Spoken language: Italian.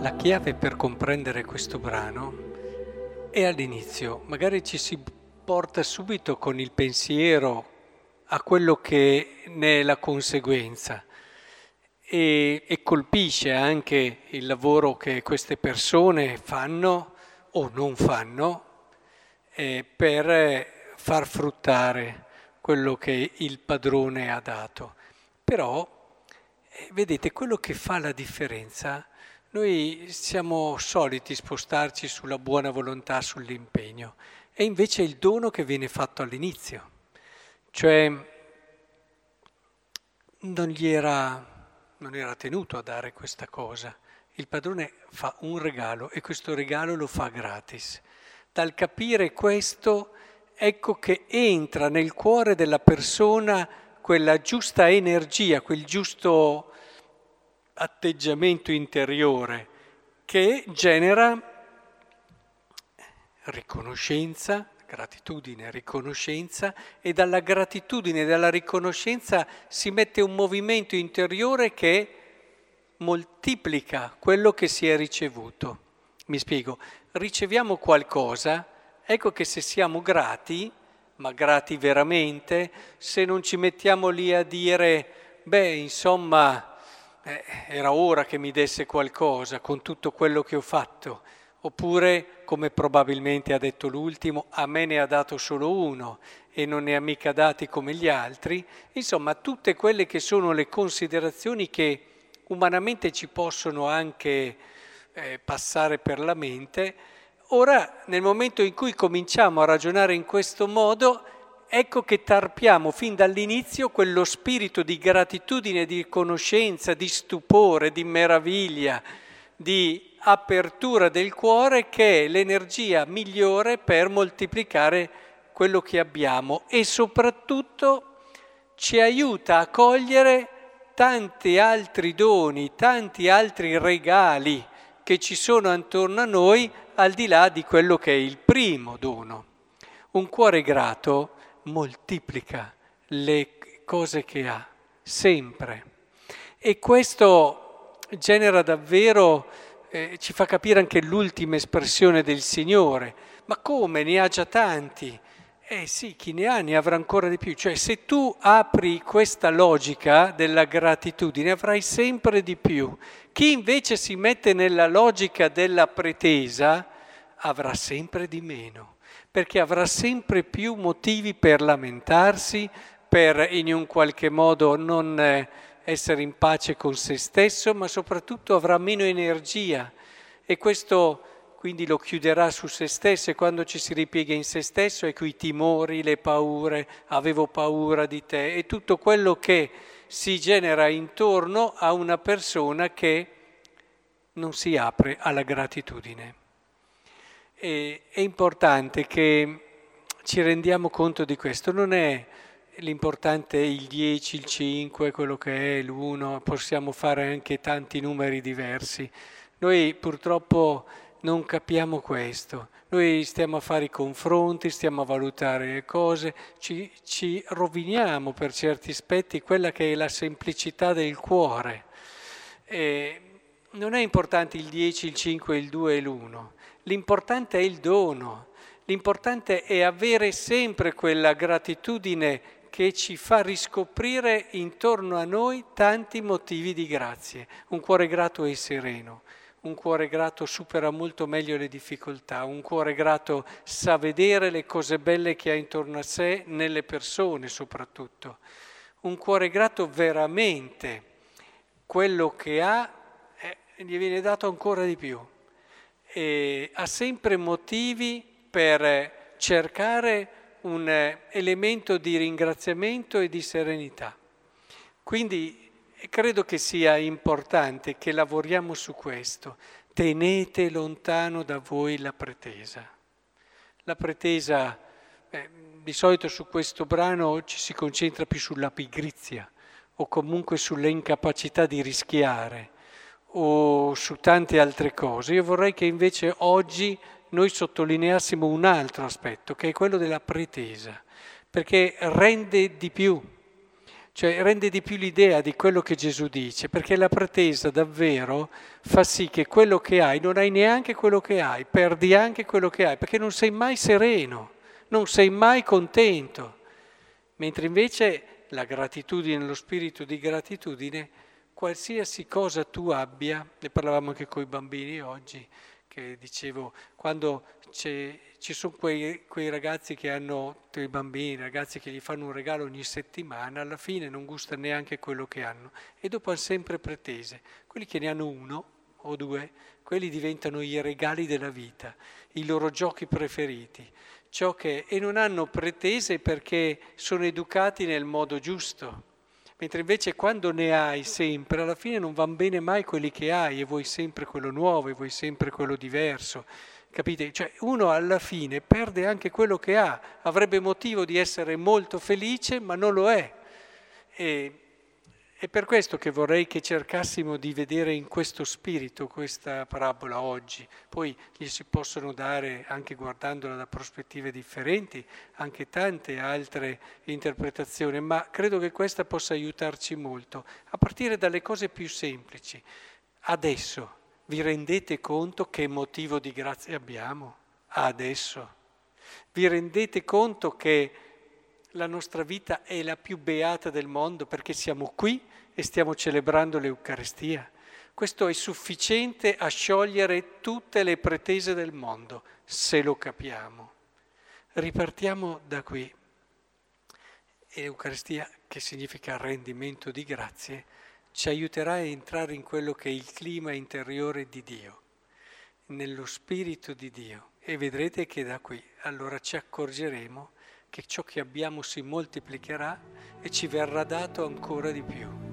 La chiave per comprendere questo brano è all'inizio, magari ci si porta subito con il pensiero a quello che ne è la conseguenza e, e colpisce anche il lavoro che queste persone fanno o non fanno eh, per far fruttare quello che il padrone ha dato. Però, eh, vedete, quello che fa la differenza, noi siamo soliti spostarci sulla buona volontà, sull'impegno, e invece il dono che viene fatto all'inizio. Cioè, non gli era non era tenuto a dare questa cosa. Il padrone fa un regalo e questo regalo lo fa gratis. Dal capire questo, ecco che entra nel cuore della persona quella giusta energia, quel giusto atteggiamento interiore che genera riconoscenza, gratitudine, riconoscenza e dalla gratitudine e dalla riconoscenza si mette un movimento interiore che moltiplica quello che si è ricevuto. Mi spiego, riceviamo qualcosa, ecco che se siamo grati, ma grati veramente, se non ci mettiamo lì a dire, beh, insomma, eh, era ora che mi desse qualcosa con tutto quello che ho fatto, Oppure, come probabilmente ha detto l'ultimo, a me ne ha dato solo uno e non ne ha mica dati come gli altri. Insomma, tutte quelle che sono le considerazioni che umanamente ci possono anche eh, passare per la mente. Ora, nel momento in cui cominciamo a ragionare in questo modo, ecco che tarpiamo fin dall'inizio quello spirito di gratitudine, di conoscenza, di stupore, di meraviglia, di apertura del cuore che è l'energia migliore per moltiplicare quello che abbiamo e soprattutto ci aiuta a cogliere tanti altri doni, tanti altri regali che ci sono attorno a noi al di là di quello che è il primo dono. Un cuore grato moltiplica le cose che ha, sempre. E questo genera davvero eh, ci fa capire anche l'ultima espressione del Signore. Ma come? Ne ha già tanti. Eh sì, chi ne ha ne avrà ancora di più. Cioè se tu apri questa logica della gratitudine avrai sempre di più. Chi invece si mette nella logica della pretesa avrà sempre di meno, perché avrà sempre più motivi per lamentarsi, per in un qualche modo non... Eh, essere in pace con se stesso, ma soprattutto avrà meno energia e questo quindi lo chiuderà su se stesso e quando ci si ripiega in se stesso ecco i timori, le paure, avevo paura di te e tutto quello che si genera intorno a una persona che non si apre alla gratitudine. E, è importante che ci rendiamo conto di questo, non è l'importante il 10, il 5, quello che è l'1, possiamo fare anche tanti numeri diversi. Noi purtroppo non capiamo questo, noi stiamo a fare i confronti, stiamo a valutare le cose, ci, ci roviniamo per certi aspetti quella che è la semplicità del cuore. E non è importante il 10, il 5, il 2 e l'1, l'importante è il dono, l'importante è avere sempre quella gratitudine che ci fa riscoprire intorno a noi tanti motivi di grazie. Un cuore grato e sereno, un cuore grato supera molto meglio le difficoltà, un cuore grato sa vedere le cose belle che ha intorno a sé, nelle persone soprattutto. Un cuore grato veramente quello che ha eh, gli viene dato ancora di più. E ha sempre motivi per cercare un eh, elemento di ringraziamento e di serenità. Quindi eh, credo che sia importante che lavoriamo su questo. Tenete lontano da voi la pretesa. La pretesa, eh, di solito su questo brano ci si concentra più sulla pigrizia o comunque sull'incapacità di rischiare o su tante altre cose. Io vorrei che invece oggi noi sottolineassimo un altro aspetto, che è quello della pretesa, perché rende di più. cioè rende di più l'idea di quello che Gesù dice, perché la pretesa davvero fa sì che quello che hai non hai neanche quello che hai, perdi anche quello che hai, perché non sei mai sereno, non sei mai contento. Mentre invece la gratitudine, lo spirito di gratitudine, qualsiasi cosa tu abbia, ne parlavamo anche con i bambini oggi, che dicevo, quando ci sono quei, quei, ragazzi che hanno, dei bambini, ragazzi che gli fanno un regalo ogni settimana, alla fine non gusta neanche quello che hanno e dopo hanno sempre pretese. Quelli che ne hanno uno o due, quelli diventano i regali della vita, i loro giochi preferiti, ciò che, e non hanno pretese perché sono educati nel modo giusto mentre invece quando ne hai sempre, alla fine non vanno bene mai quelli che hai e vuoi sempre quello nuovo e vuoi sempre quello diverso. Capite? Cioè uno alla fine perde anche quello che ha, avrebbe motivo di essere molto felice, ma non lo è. E è per questo che vorrei che cercassimo di vedere in questo spirito questa parabola oggi. Poi gli si possono dare, anche guardandola da prospettive differenti, anche tante altre interpretazioni, ma credo che questa possa aiutarci molto, a partire dalle cose più semplici. Adesso vi rendete conto che motivo di grazia abbiamo? Adesso. Vi rendete conto che la nostra vita è la più beata del mondo perché siamo qui e stiamo celebrando l'Eucaristia. Questo è sufficiente a sciogliere tutte le pretese del mondo, se lo capiamo. Ripartiamo da qui. E l'Eucaristia, che significa rendimento di grazie, ci aiuterà a entrare in quello che è il clima interiore di Dio, nello Spirito di Dio. E vedrete che da qui allora ci accorgeremo che ciò che abbiamo si moltiplicherà e ci verrà dato ancora di più.